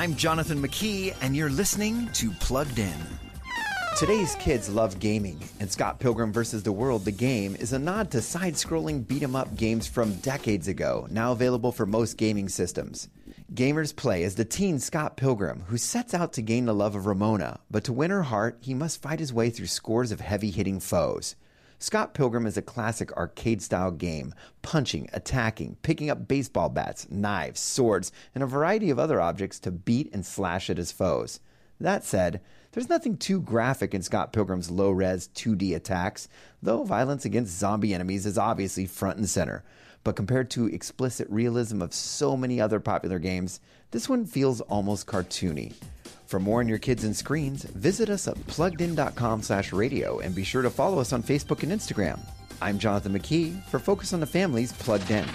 I'm Jonathan McKee, and you're listening to Plugged In. Today's kids love gaming, and Scott Pilgrim vs. the World, the game, is a nod to side scrolling beat 'em up games from decades ago, now available for most gaming systems. Gamers play as the teen Scott Pilgrim, who sets out to gain the love of Ramona, but to win her heart, he must fight his way through scores of heavy hitting foes. Scott Pilgrim is a classic arcade style game, punching, attacking, picking up baseball bats, knives, swords, and a variety of other objects to beat and slash at his foes. That said, there's nothing too graphic in Scott Pilgrim's low res 2D attacks, though violence against zombie enemies is obviously front and center. But compared to explicit realism of so many other popular games, this one feels almost cartoony. For more on your kids and screens, visit us at pluggedin.com slash radio and be sure to follow us on Facebook and Instagram. I'm Jonathan McKee for Focus on the Family's Plugged In.